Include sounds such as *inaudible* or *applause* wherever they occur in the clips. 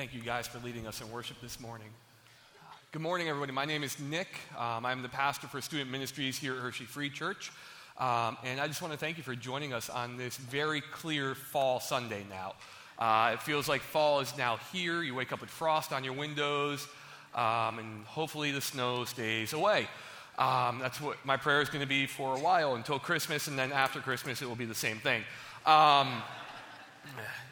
Thank you guys for leading us in worship this morning. Good morning, everybody. My name is Nick. Um, I'm the pastor for student ministries here at Hershey Free Church. Um, and I just want to thank you for joining us on this very clear fall Sunday now. Uh, it feels like fall is now here. You wake up with frost on your windows, um, and hopefully the snow stays away. Um, that's what my prayer is going to be for a while until Christmas, and then after Christmas, it will be the same thing. Um,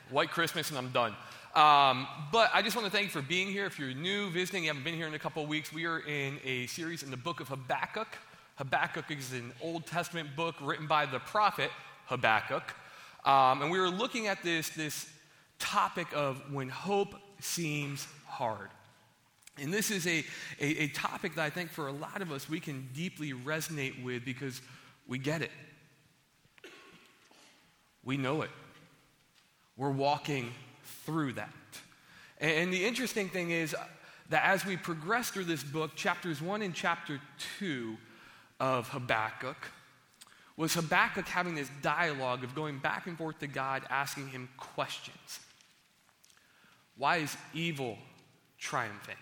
white Christmas, and I'm done. Um, but I just want to thank you for being here. If you're new, visiting, you haven't been here in a couple of weeks, we are in a series in the book of Habakkuk. Habakkuk is an Old Testament book written by the prophet Habakkuk. Um, and we were looking at this, this topic of when hope seems hard. And this is a, a, a topic that I think for a lot of us we can deeply resonate with because we get it. We know it. We're walking through that. And the interesting thing is that as we progress through this book, chapters 1 and chapter 2 of Habakkuk, was Habakkuk having this dialogue of going back and forth to God, asking him questions. Why is evil triumphing?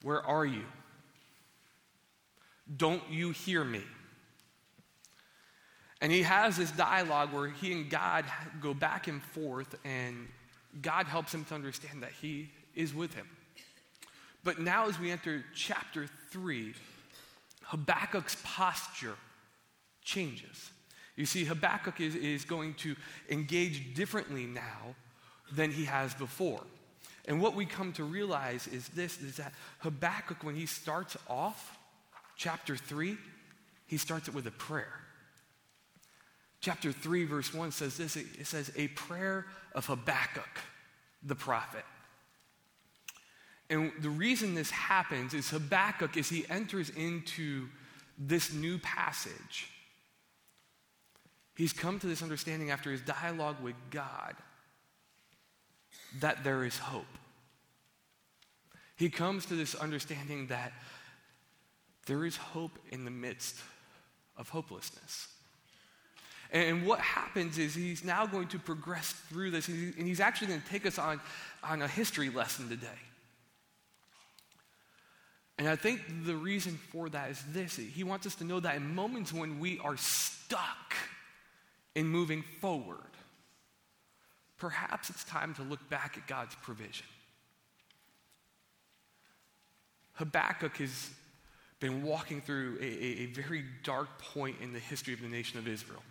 Where are you? Don't you hear me? And he has this dialogue where he and God go back and forth, and God helps him to understand that he is with him. But now, as we enter chapter 3, Habakkuk's posture changes. You see, Habakkuk is, is going to engage differently now than he has before. And what we come to realize is this is that Habakkuk, when he starts off chapter 3, he starts it with a prayer. Chapter 3, verse 1 says this it says, A prayer of Habakkuk, the prophet. And the reason this happens is Habakkuk, as he enters into this new passage, he's come to this understanding after his dialogue with God that there is hope. He comes to this understanding that there is hope in the midst of hopelessness. And what happens is he's now going to progress through this, and he's actually going to take us on, on a history lesson today. And I think the reason for that is this he wants us to know that in moments when we are stuck in moving forward, perhaps it's time to look back at God's provision. Habakkuk has been walking through a, a, a very dark point in the history of the nation of Israel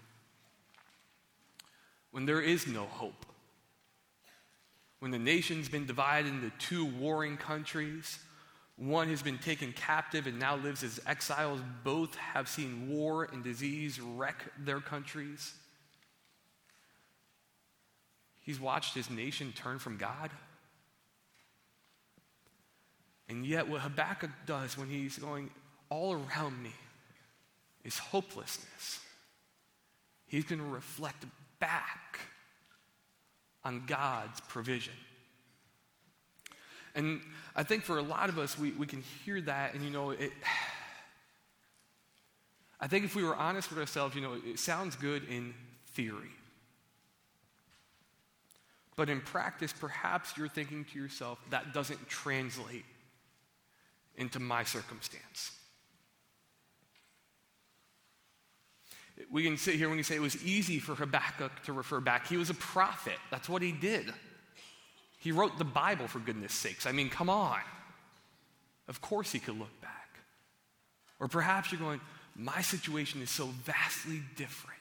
when there is no hope, when the nation's been divided into two warring countries, one has been taken captive and now lives as exiles. Both have seen war and disease wreck their countries. He's watched his nation turn from God. And yet, what Habakkuk does when he's going, all around me is hopelessness, he's going to reflect back on God's provision. And I think for a lot of us, we, we can hear that, and you know, it, *sighs* I think if we were honest with ourselves, you know, it sounds good in theory. But in practice, perhaps you're thinking to yourself, that doesn't translate into my circumstance. We can sit here when you say it was easy for Habakkuk to refer back. He was a prophet. That's what he did. He wrote the Bible, for goodness sakes. I mean, come on. Of course he could look back. Or perhaps you're going, my situation is so vastly different.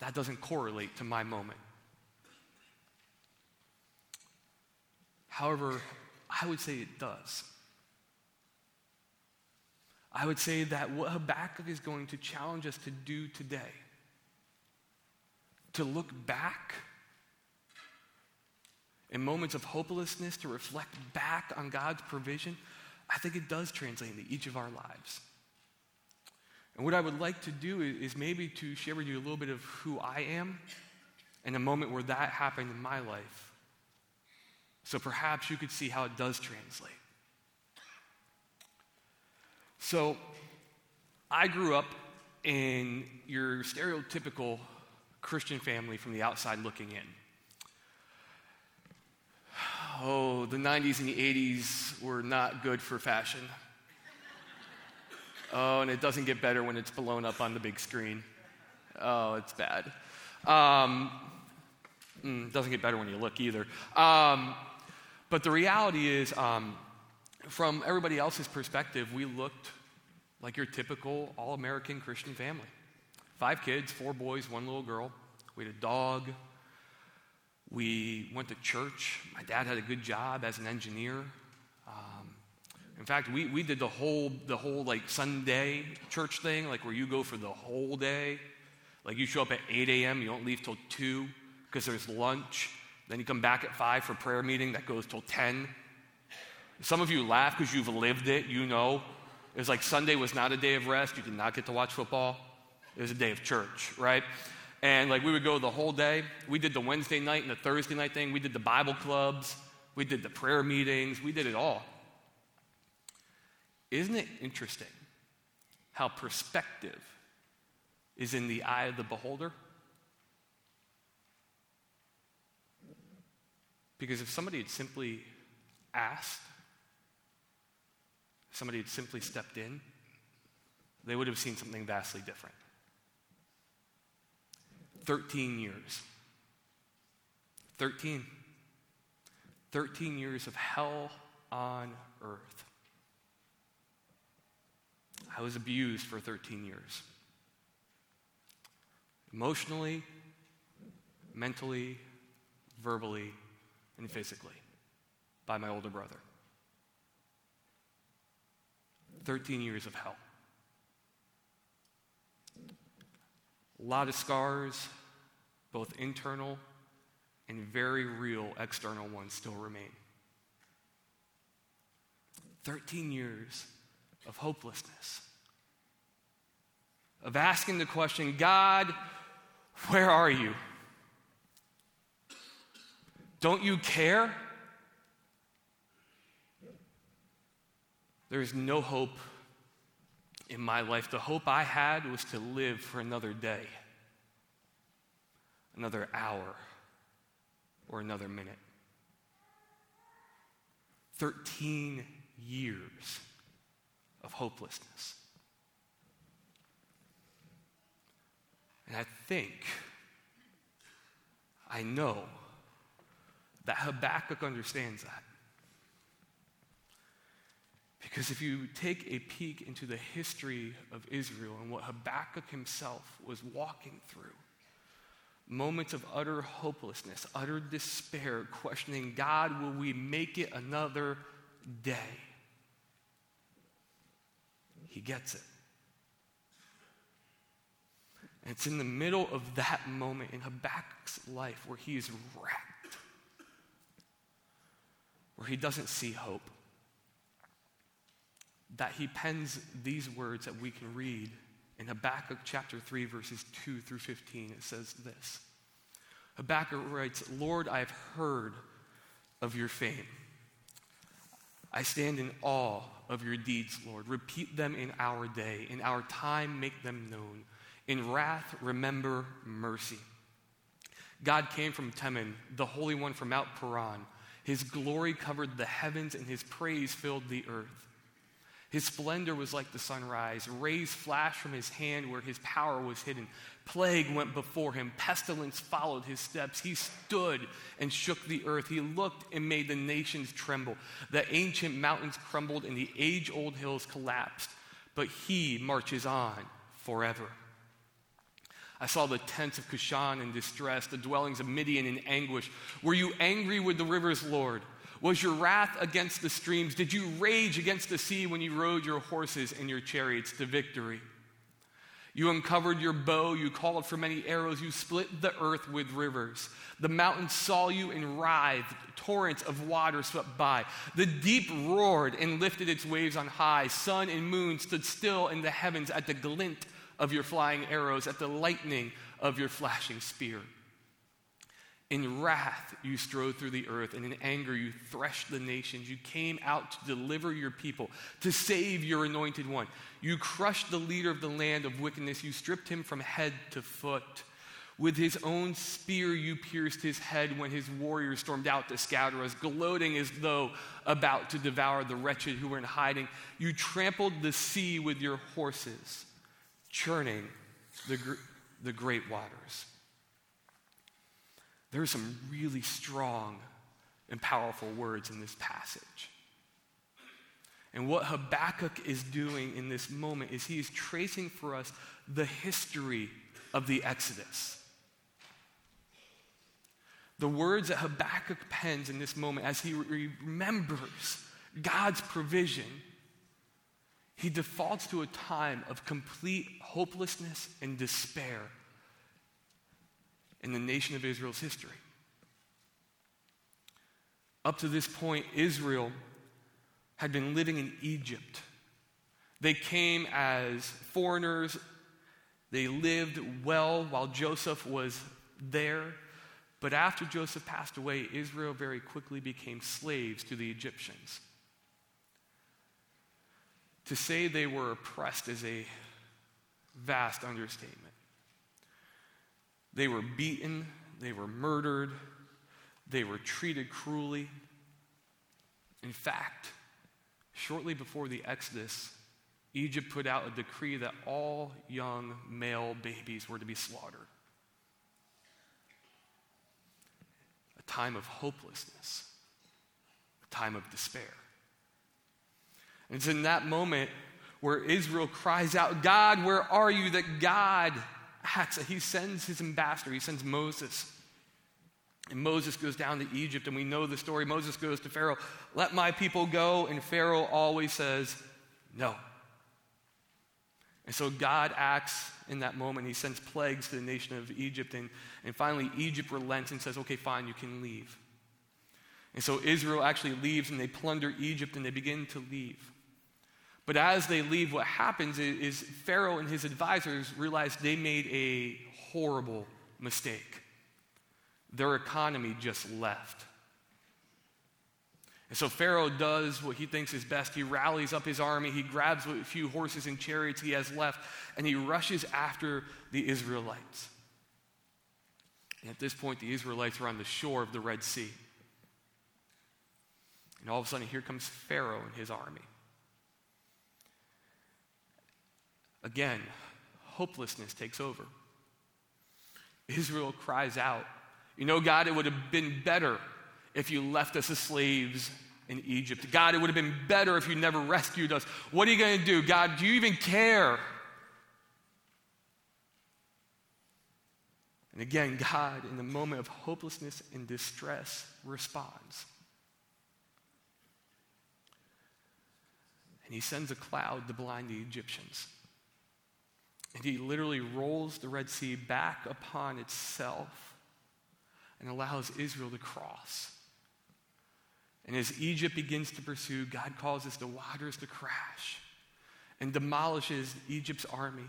That doesn't correlate to my moment. However, I would say it does. I would say that what Habakkuk is going to challenge us to do today, to look back in moments of hopelessness, to reflect back on God's provision, I think it does translate into each of our lives. And what I would like to do is maybe to share with you a little bit of who I am in a moment where that happened in my life. So perhaps you could see how it does translate. So, I grew up in your stereotypical Christian family from the outside looking in. Oh, the 90s and the 80s were not good for fashion. *laughs* Oh, and it doesn't get better when it's blown up on the big screen. Oh, it's bad. Um, mm, doesn't get better when you look either. Um, but the reality is, um, from everybody else's perspective, we looked like your typical all American Christian family. Five kids, four boys, one little girl. We had a dog. We went to church. My dad had a good job as an engineer. Um, in fact, we, we did the whole, the whole like Sunday church thing, like where you go for the whole day. Like you show up at 8 a.m., you don't leave till 2 because there's lunch. Then you come back at 5 for prayer meeting that goes till 10. Some of you laugh because you've lived it, you know. It's like Sunday was not a day of rest. You did not get to watch football. It was a day of church, right? And like we would go the whole day. We did the Wednesday night and the Thursday night thing. We did the Bible clubs. We did the prayer meetings. We did it all. Isn't it interesting how perspective is in the eye of the beholder? Because if somebody had simply asked, somebody had simply stepped in, they would have seen something vastly different. 13 years. 13. 13 years of hell on earth. I was abused for 13 years. Emotionally, mentally, verbally, and physically by my older brother. 13 years of hell. A lot of scars, both internal and very real external ones, still remain. 13 years of hopelessness, of asking the question God, where are you? Don't you care? There is no hope in my life. The hope I had was to live for another day, another hour, or another minute. 13 years of hopelessness. And I think, I know that Habakkuk understands that. Because if you take a peek into the history of Israel and what Habakkuk himself was walking through, moments of utter hopelessness, utter despair, questioning, God, will we make it another day? He gets it. And it's in the middle of that moment in Habakkuk's life where he is wrecked, where he doesn't see hope that he pens these words that we can read in Habakkuk chapter 3, verses 2 through 15. It says this Habakkuk writes, Lord, I have heard of your fame. I stand in awe of your deeds, Lord. Repeat them in our day. In our time, make them known. In wrath, remember mercy. God came from Teman, the Holy One from Mount Paran. His glory covered the heavens, and his praise filled the earth. His splendor was like the sunrise. Rays flashed from his hand where his power was hidden. Plague went before him. Pestilence followed his steps. He stood and shook the earth. He looked and made the nations tremble. The ancient mountains crumbled and the age old hills collapsed. But he marches on forever. I saw the tents of Cushan in distress, the dwellings of Midian in anguish. Were you angry with the rivers, Lord? Was your wrath against the streams? Did you rage against the sea when you rode your horses and your chariots to victory? You uncovered your bow, you called for many arrows, you split the earth with rivers. The mountains saw you and writhed, torrents of water swept by. The deep roared and lifted its waves on high. Sun and moon stood still in the heavens at the glint of your flying arrows, at the lightning of your flashing spear. In wrath, you strode through the earth, and in anger, you threshed the nations. You came out to deliver your people, to save your anointed one. You crushed the leader of the land of wickedness. You stripped him from head to foot. With his own spear, you pierced his head when his warriors stormed out to scatter us, gloating as though about to devour the wretched who were in hiding. You trampled the sea with your horses, churning the, gr- the great waters. There are some really strong and powerful words in this passage. And what Habakkuk is doing in this moment is he is tracing for us the history of the Exodus. The words that Habakkuk pens in this moment as he remembers God's provision, he defaults to a time of complete hopelessness and despair in the nation of Israel's history. Up to this point, Israel had been living in Egypt. They came as foreigners. They lived well while Joseph was there. But after Joseph passed away, Israel very quickly became slaves to the Egyptians. To say they were oppressed is a vast understatement. They were beaten, they were murdered, they were treated cruelly. In fact, shortly before the Exodus, Egypt put out a decree that all young male babies were to be slaughtered. A time of hopelessness, a time of despair. And it's in that moment where Israel cries out, God, where are you? That God acts. He sends his ambassador, he sends Moses. And Moses goes down to Egypt, and we know the story. Moses goes to Pharaoh, let my people go. And Pharaoh always says, no. And so God acts in that moment. He sends plagues to the nation of Egypt. And, and finally, Egypt relents and says, okay, fine, you can leave. And so Israel actually leaves and they plunder Egypt and they begin to leave. But as they leave, what happens is, Pharaoh and his advisors realize they made a horrible mistake. Their economy just left. And so Pharaoh does what he thinks is best. He rallies up his army, he grabs a few horses and chariots he has left, and he rushes after the Israelites. And at this point, the Israelites are on the shore of the Red Sea. And all of a sudden, here comes Pharaoh and his army. Again, hopelessness takes over. Israel cries out, You know, God, it would have been better if you left us as slaves in Egypt. God, it would have been better if you never rescued us. What are you going to do? God, do you even care? And again, God, in the moment of hopelessness and distress, responds. And he sends a cloud to blind the Egyptians. And he literally rolls the Red Sea back upon itself and allows Israel to cross. And as Egypt begins to pursue, God causes the waters to crash and demolishes Egypt's army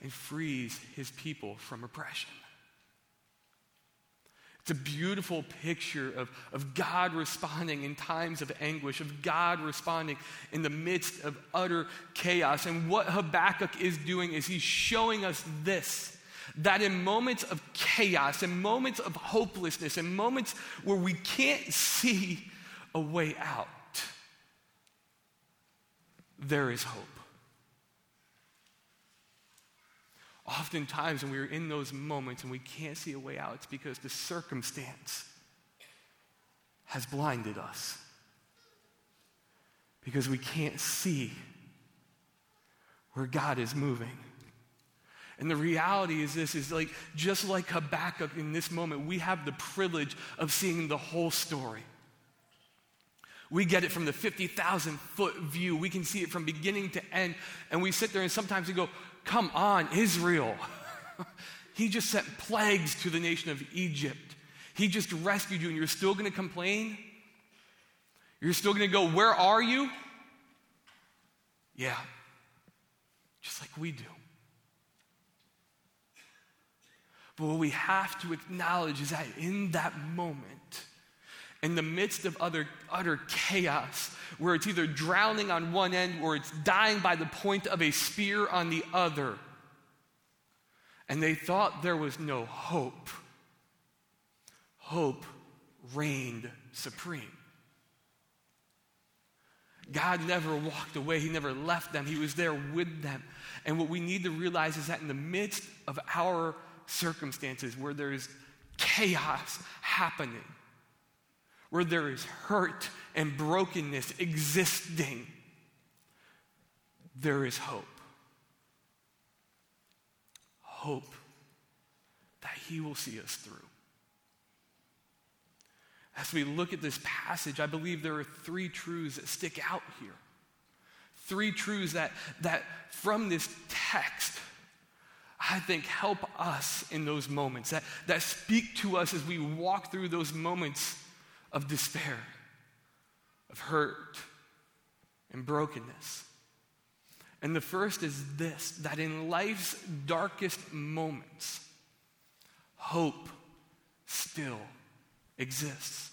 and frees his people from oppression. It's a beautiful picture of, of God responding in times of anguish, of God responding in the midst of utter chaos. And what Habakkuk is doing is he's showing us this that in moments of chaos, in moments of hopelessness, in moments where we can't see a way out, there is hope. Oftentimes, when we're in those moments and we can't see a way out, it's because the circumstance has blinded us. Because we can't see where God is moving. And the reality is this is like just like Habakkuk in this moment, we have the privilege of seeing the whole story. We get it from the 50,000 foot view. We can see it from beginning to end. And we sit there and sometimes we go, Come on, Israel. *laughs* he just sent plagues to the nation of Egypt. He just rescued you, and you're still going to complain? You're still going to go, Where are you? Yeah, just like we do. But what we have to acknowledge is that in that moment, in the midst of other, utter chaos, where it's either drowning on one end or it's dying by the point of a spear on the other, and they thought there was no hope, hope reigned supreme. God never walked away. He never left them. He was there with them. And what we need to realize is that in the midst of our circumstances where there is chaos happening, where there is hurt and brokenness existing, there is hope. Hope that He will see us through. As we look at this passage, I believe there are three truths that stick out here. Three truths that, that from this text, I think help us in those moments, that, that speak to us as we walk through those moments of despair, of hurt, and brokenness. And the first is this that in life's darkest moments, hope still exists.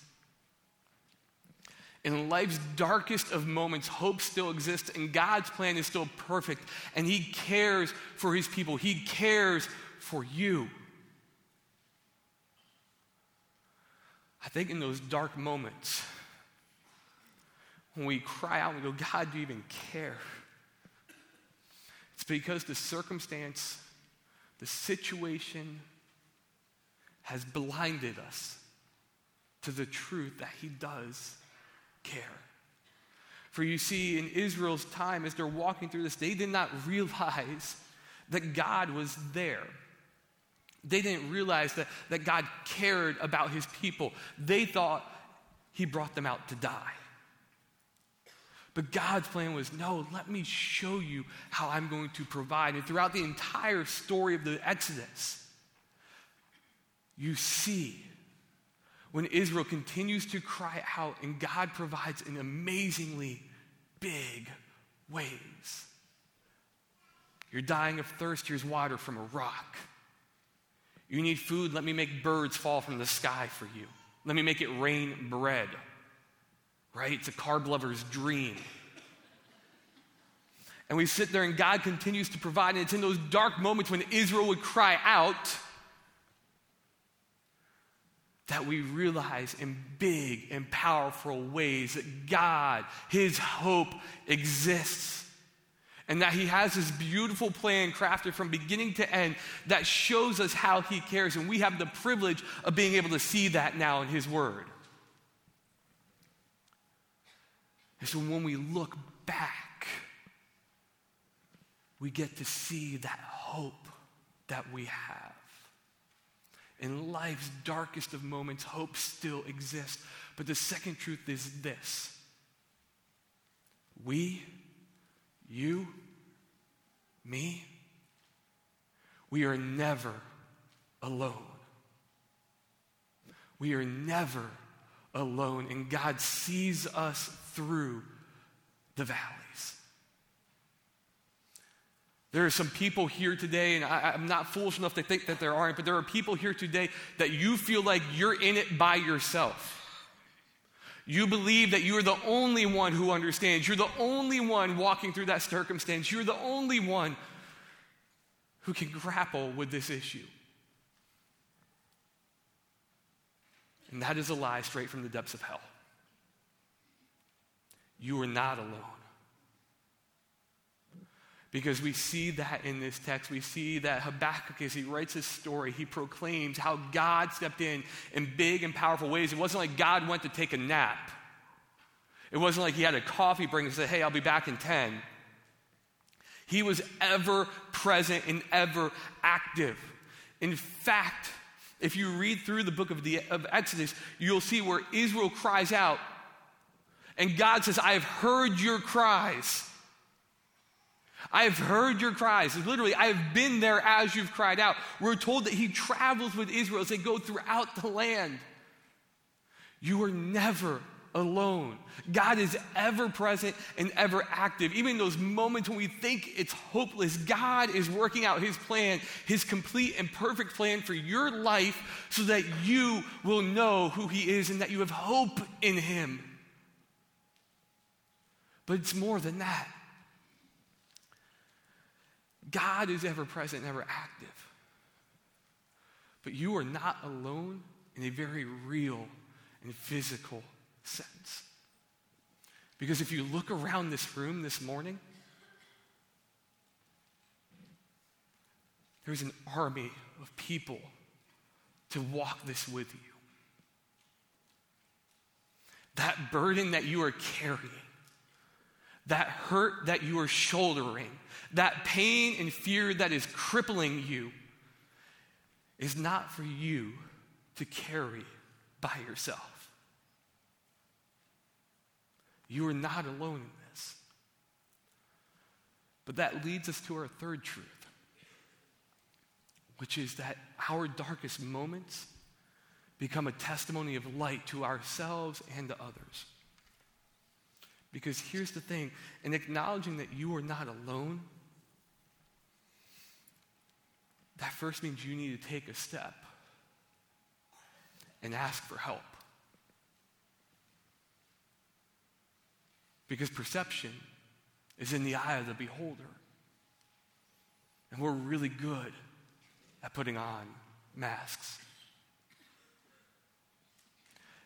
In life's darkest of moments, hope still exists, and God's plan is still perfect, and He cares for His people. He cares for you. I think in those dark moments, when we cry out and go, God, do you even care? It's because the circumstance, the situation has blinded us to the truth that He does care. For you see, in Israel's time, as they're walking through this, they did not realize that God was there. They didn't realize that, that God cared about his people. They thought he brought them out to die. But God's plan was no, let me show you how I'm going to provide. And throughout the entire story of the Exodus, you see when Israel continues to cry out and God provides in amazingly big ways. You're dying of thirst, here's water from a rock. You need food, let me make birds fall from the sky for you. Let me make it rain bread. Right? It's a carb lover's dream. And we sit there and God continues to provide. And it's in those dark moments when Israel would cry out that we realize in big and powerful ways that God, His hope exists. And that He has this beautiful plan crafted from beginning to end that shows us how He cares. And we have the privilege of being able to see that now in His Word. And so when we look back, we get to see that hope that we have in life's darkest of moments, hope still exists. But the second truth is this we, you, me, we are never alone. We are never alone, and God sees us through the valleys. There are some people here today, and I, am not foolish enough to think that there aren't, but there are people here today that you feel like you're in it by yourself. You believe that you're the only one who understands. You're the only one walking through that circumstance. You're the only one who can grapple with this issue. And that is a lie straight from the depths of hell. You are not alone. Because we see that in this text. We see that Habakkuk, as he writes his story, he proclaims how God stepped in in big and powerful ways. It wasn't like God went to take a nap, it wasn't like he had a coffee break and said, Hey, I'll be back in 10. He was ever present and ever active. In fact, if you read through the book of, the, of Exodus, you'll see where Israel cries out, and God says, I have heard your cries. I have heard your cries. Literally, I have been there as you've cried out. We're told that he travels with Israel as they go throughout the land. You are never alone. God is ever present and ever active. Even in those moments when we think it's hopeless, God is working out his plan, his complete and perfect plan for your life so that you will know who he is and that you have hope in him. But it's more than that. God is ever present ever active. But you are not alone in a very real and physical sense. Because if you look around this room this morning, there's an army of people to walk this with you. That burden that you are carrying, that hurt that you are shouldering, that pain and fear that is crippling you is not for you to carry by yourself. You are not alone in this. But that leads us to our third truth, which is that our darkest moments become a testimony of light to ourselves and to others. Because here's the thing in acknowledging that you are not alone, that first means you need to take a step and ask for help. Because perception is in the eye of the beholder. And we're really good at putting on masks.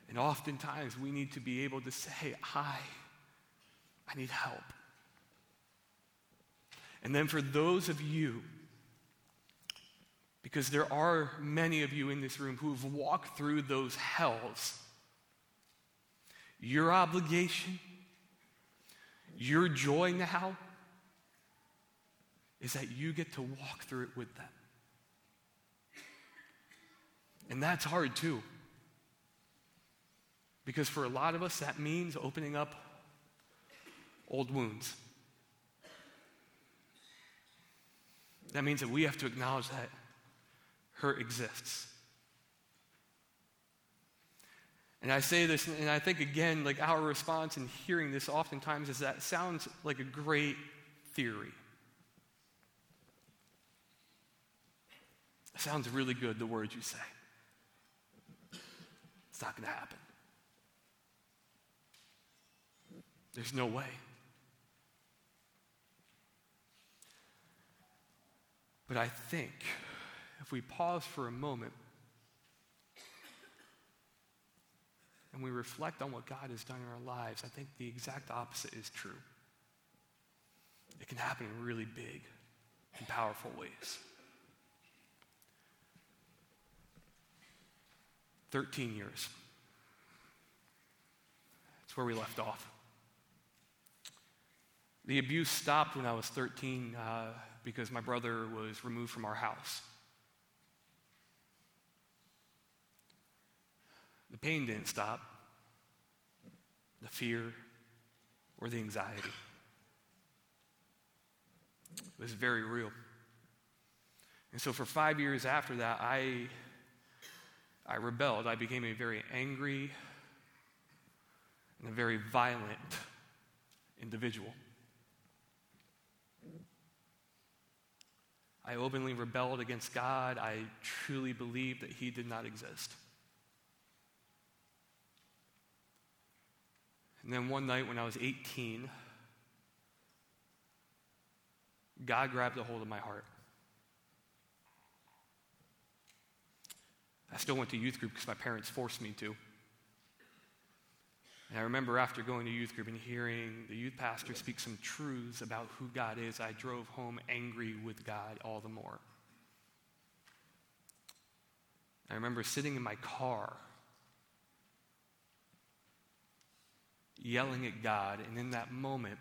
And oftentimes we need to be able to say, I, I need help. And then for those of you, because there are many of you in this room who have walked through those hells, your obligation, your joy now, is that you get to walk through it with them. And that's hard too. Because for a lot of us, that means opening up old wounds. That means that we have to acknowledge that hurt exists. And I say this, and I think again, like our response in hearing this oftentimes is that sounds like a great theory. It sounds really good, the words you say. It's not going to happen. There's no way. But I think if we pause for a moment and we reflect on what God has done in our lives, I think the exact opposite is true. It can happen in really big and powerful ways. 13 years. That's where we left off. The abuse stopped when I was 13 uh, because my brother was removed from our house. The pain didn't stop, the fear or the anxiety. It was very real. And so for five years after that, I, I rebelled. I became a very angry and a very violent individual. I openly rebelled against God. I truly believed that He did not exist. And then one night when I was 18, God grabbed a hold of my heart. I still went to youth group because my parents forced me to. And I remember after going to youth group and hearing the youth pastor speak some truths about who God is, I drove home angry with God all the more. I remember sitting in my car, yelling at God, and in that moment,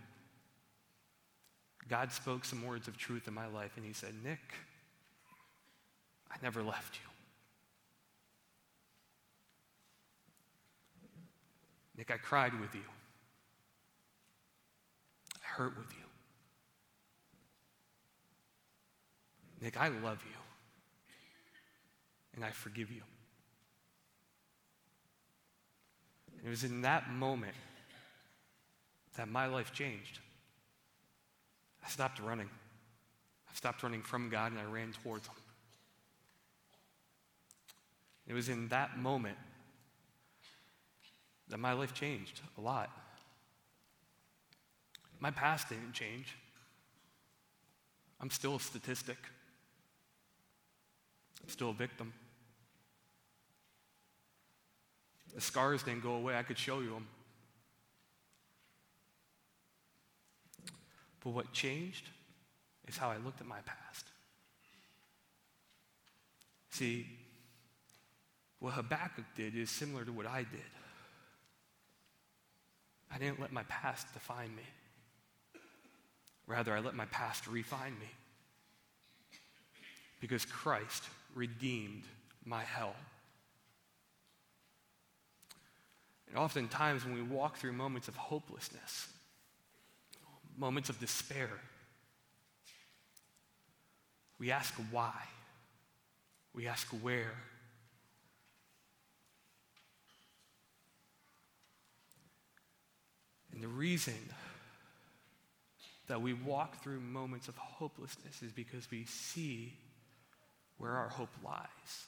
God spoke some words of truth in my life, and He said, Nick, I never left you. Nick, I cried with you. I hurt with you. Nick, I love you. And I forgive you. And it was in that moment that my life changed. I stopped running. I stopped running from God and I ran towards Him. It was in that moment that my life changed a lot. My past didn't change. I'm still a statistic. I'm still a victim. The scars didn't go away. I could show you them. But what changed is how I looked at my past. See, what Habakkuk did is similar to what I did. I didn't let my past define me. Rather, I let my past refine me. Because Christ redeemed my hell. And oftentimes, when we walk through moments of hopelessness, moments of despair, we ask why. We ask where. And the reason that we walk through moments of hopelessness is because we see where our hope lies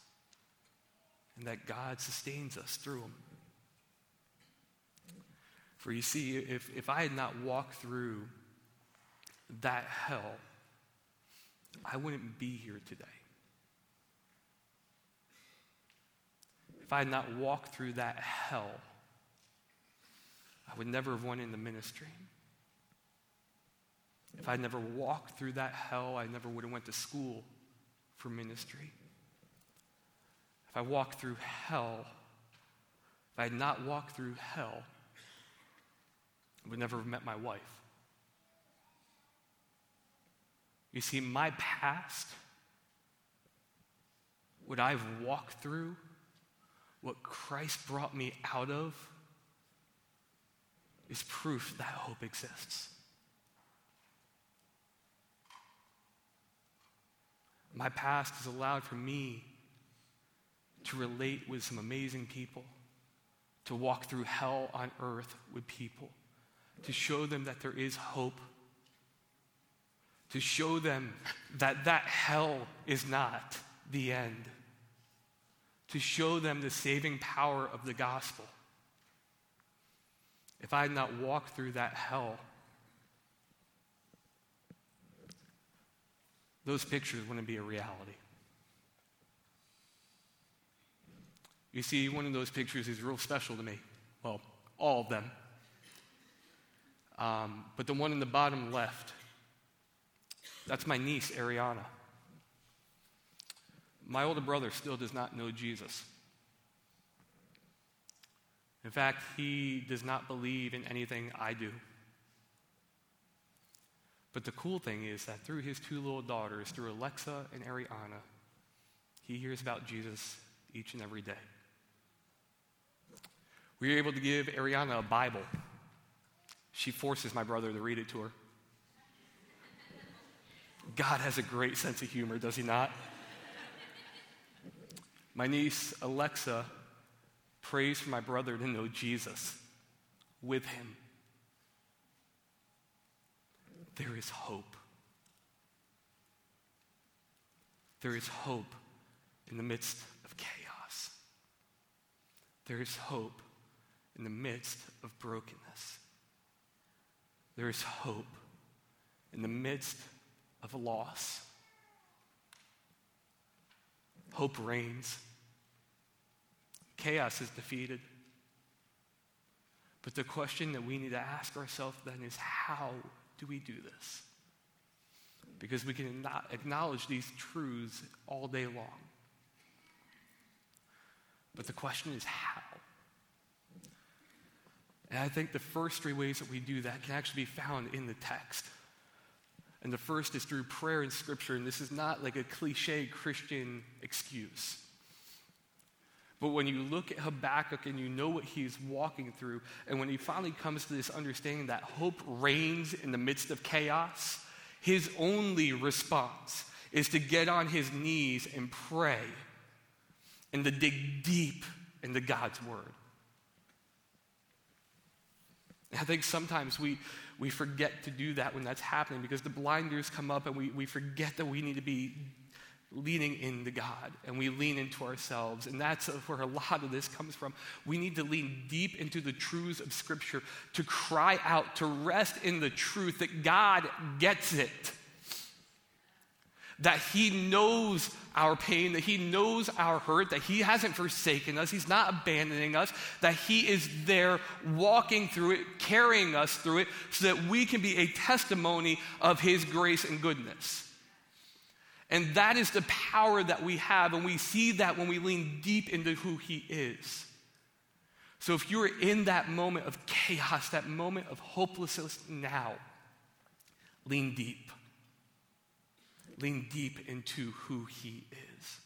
and that God sustains us through them. For you see, if, if I had not walked through that hell, I wouldn't be here today. If I had not walked through that hell, I would never have went into ministry. If I never walked through that hell, I never would have went to school for ministry. If I walked through hell, if I had not walked through hell, I would never have met my wife. You see, my past, what I've walked through, what Christ brought me out of, is proof that hope exists. My past has allowed for me to relate with some amazing people, to walk through hell on earth with people, to show them that there is hope, to show them that that hell is not the end, to show them the saving power of the gospel. If I had not walked through that hell, those pictures wouldn't be a reality. You see, one of those pictures is real special to me. Well, all of them. Um, but the one in the bottom left, that's my niece, Ariana. My older brother still does not know Jesus. In fact, he does not believe in anything I do. But the cool thing is that through his two little daughters, through Alexa and Ariana, he hears about Jesus each and every day. We were able to give Ariana a Bible. She forces my brother to read it to her. God has a great sense of humor, does he not? My niece, Alexa, prays for my brother to know Jesus with him. There is hope. There is hope in the midst of chaos. There is hope in the midst of brokenness. There is hope in the midst of loss. Hope reigns. Chaos is defeated. But the question that we need to ask ourselves then is how do we do this? Because we can acknowledge these truths all day long. But the question is how? And I think the first three ways that we do that can actually be found in the text. And the first is through prayer and scripture, and this is not like a cliche Christian excuse. But when you look at Habakkuk and you know what he's walking through, and when he finally comes to this understanding that hope reigns in the midst of chaos, his only response is to get on his knees and pray and to dig deep into God's word. I think sometimes we, we forget to do that when that's happening because the blinders come up and we, we forget that we need to be leaning into God and we lean into ourselves. And that's *laughs* where a lot of this comes from. We need to lean deep into the truths of Scripture to cry out, to rest in the truth that God gets it. that He knows our pain, that He knows our hurt, that He hasn't forsaken us, He's not abandoning us, that He is there walking through it, carrying us through it, so that we can be a testimony of His grace and goodness. And that is the power that we have, and we see that when we lean deep into who He is. So if you're in that moment of chaos, that moment of hopelessness now, lean deep lean deep into who He is.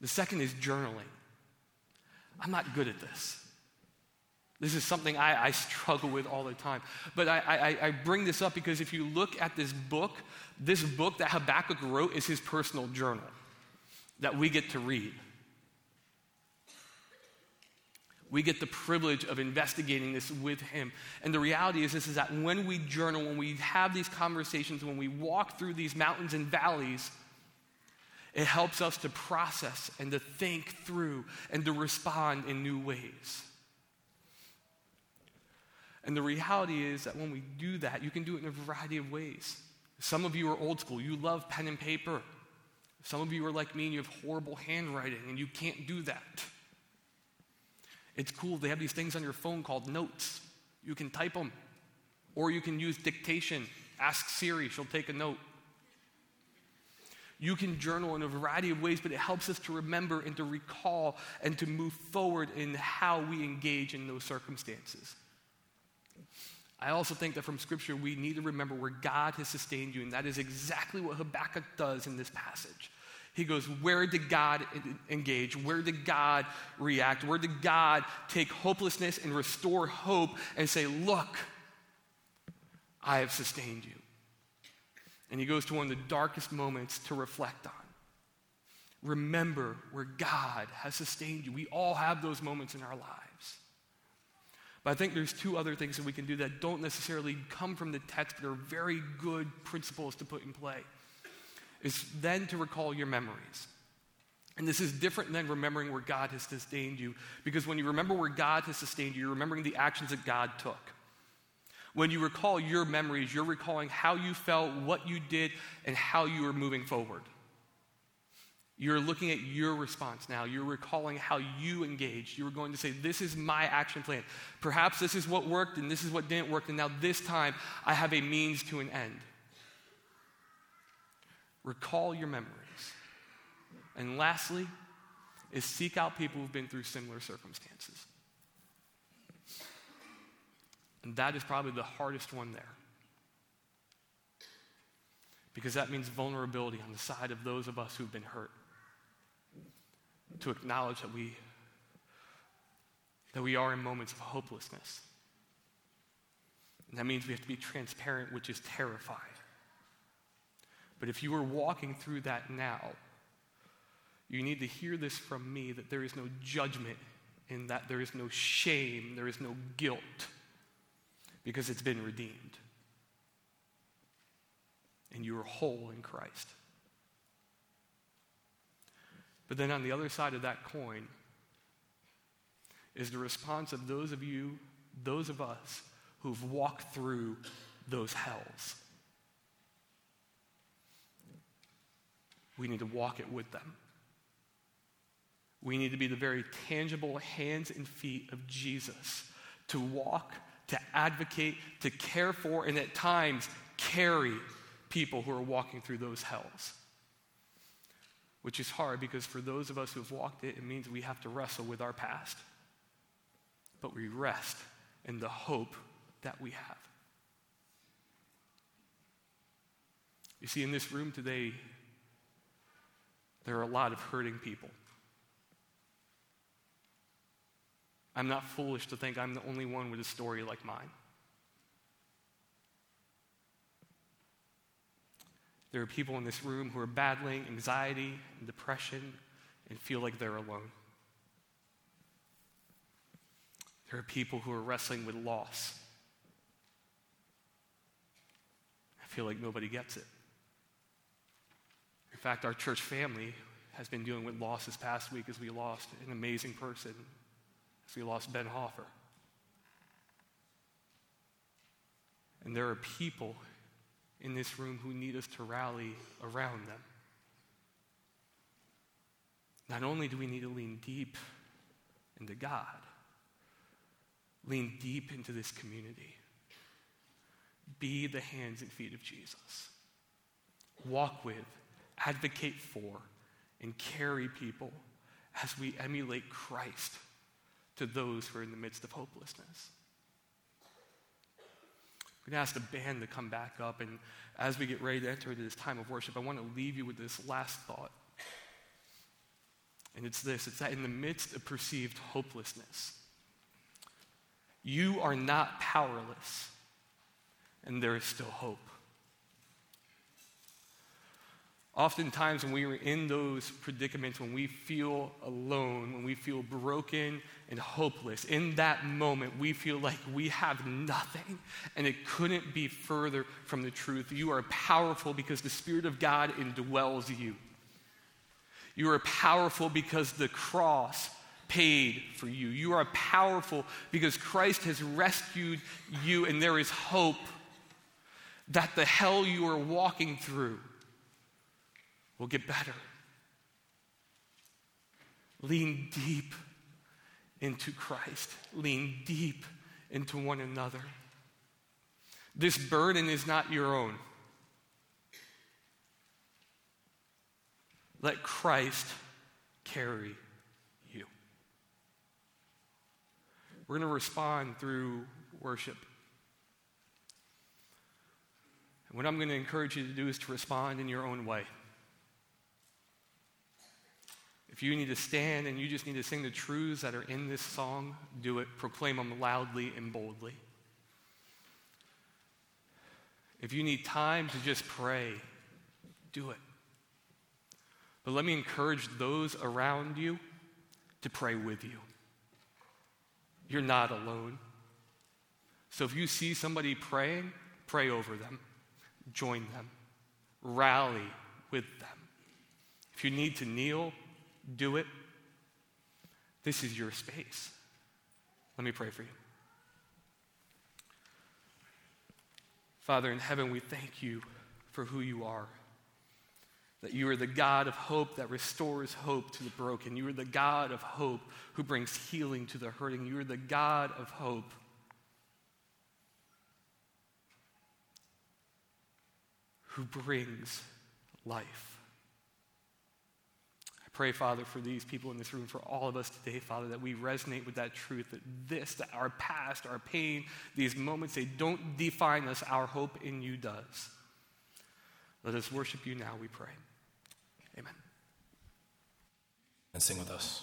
The second is journaling. I'm not good at this. This is something I, I struggle with all the time. But I, I, I bring this up because if you look at this book, this book that Habakkuk wrote is his personal journal that we get to read we get the privilege of investigating this with him. And the reality is this is that when we journal, when we have these conversations, when we walk through these mountains and valleys, it helps us to process and to think through and to respond in new ways. And the reality is that when we do that, you can do it in a variety of ways. Some of you are old school, you love pen and paper. Some of you are like me and you have horrible handwriting and you can't do that. It's cool. They have these things on your phone called notes. You can type them, or you can use dictation. Ask Siri, she'll take a note. You can journal in a variety of ways, but it helps us to remember and to recall and to move forward in how we engage in those circumstances. I also think that from Scripture, we need to remember where God has sustained you, and that is exactly what Habakkuk does in this passage. He goes, Where did God engage? Where did God react? Where did God take hopelessness and restore hope and say, Look, I have sustained you? And he goes to one of the darkest moments to reflect on. Remember where God has sustained you. We all have those moments in our lives. But I think there's two other things that we can do that don't necessarily come from the text, but are very good principles to put in play is then to recall your memories. And this is different than remembering where God has sustained you, because when you remember where God has sustained you, you're remembering the actions that God took. When you recall your memories, you're recalling how you felt, what you did, and how you were moving forward. You're looking at your response now. You're recalling how you engaged. You were going to say, This is my action plan. Perhaps this is what worked and this is what didn't work, and now this time I have a means to an end. Recall your memories. And lastly, is seek out people who've been through similar circumstances. And that is probably the hardest one there. Because that means vulnerability on the side of those of us who've been hurt. To acknowledge that we that we are in moments of hopelessness. And that means we have to be transparent, which is terrifying. But if you are walking through that now, you need to hear this from me that there is no judgment in that there is no shame, there is no guilt, because it's been redeemed. And you are whole in Christ. But then on the other side of that coin is the response of those of you, those of us who've walked through those hells. we need to walk it with them. We need to be the very tangible hands and feet of Jesus to walk, to advocate, to care for, and at times carry people who are walking through those hells. Which is hard because for those of us who have walked it, it means we have to wrestle with our past. But we rest in the hope that we have. You see, in this room today, there are a lot of hurting people. I'm not foolish to think I'm the only one with a story like mine. There are people in this room who are battling anxiety and depression and feel like they're alone. There are people who are wrestling with loss. I feel like nobody gets it In fact, our church family has been dealing with loss this past week as we lost an amazing person, as we lost Ben Hoffer. And there are people in this room who need us to rally around them. Not only do we need to lean deep into God, lean deep into this community. Be the hands and feet of Jesus. Walk with, advocate for, and carry people as we emulate Christ to those who are in the midst of hopelessness. I'm going to ask the band to come back up, and as we get ready to enter into this time of worship, I want to leave you with this last thought. And it's this it's that in the midst of perceived hopelessness, you are not powerless, and there is still hope. Oftentimes, when we are in those predicaments, when we feel alone, when we feel broken and hopeless, in that moment, we feel like we have nothing, and it couldn't be further from the truth. You are powerful because the Spirit of God indwells you. You are powerful because the cross paid for you. You are powerful because Christ has rescued you, and there is hope that the hell you are walking through will get better. Lean deep into Christ, lean deep into one another. This burden is not your own. Let Christ carry you. We're going to respond through worship. And what I'm going to encourage you to do is to respond in your own way. If you need to stand and you just need to sing the truths that are in this song, do it. Proclaim them loudly and boldly. If you need time to just pray, do it. But let me encourage those around you to pray with you. You're not alone. So if you see somebody praying, pray over them, join them, rally with them. If you need to kneel, do it. This is your space. Let me pray for you. Father in heaven, we thank you for who you are. That you are the God of hope that restores hope to the broken. You are the God of hope who brings healing to the hurting. You are the God of hope. Who brings life pray, Father, for these people in this room, for all of us today, Father, that we resonate with that truth, that this, that our past, our pain, these moments, they don't define us. Our hope in you does. Let us worship you now, we pray. Amen. And sing with us.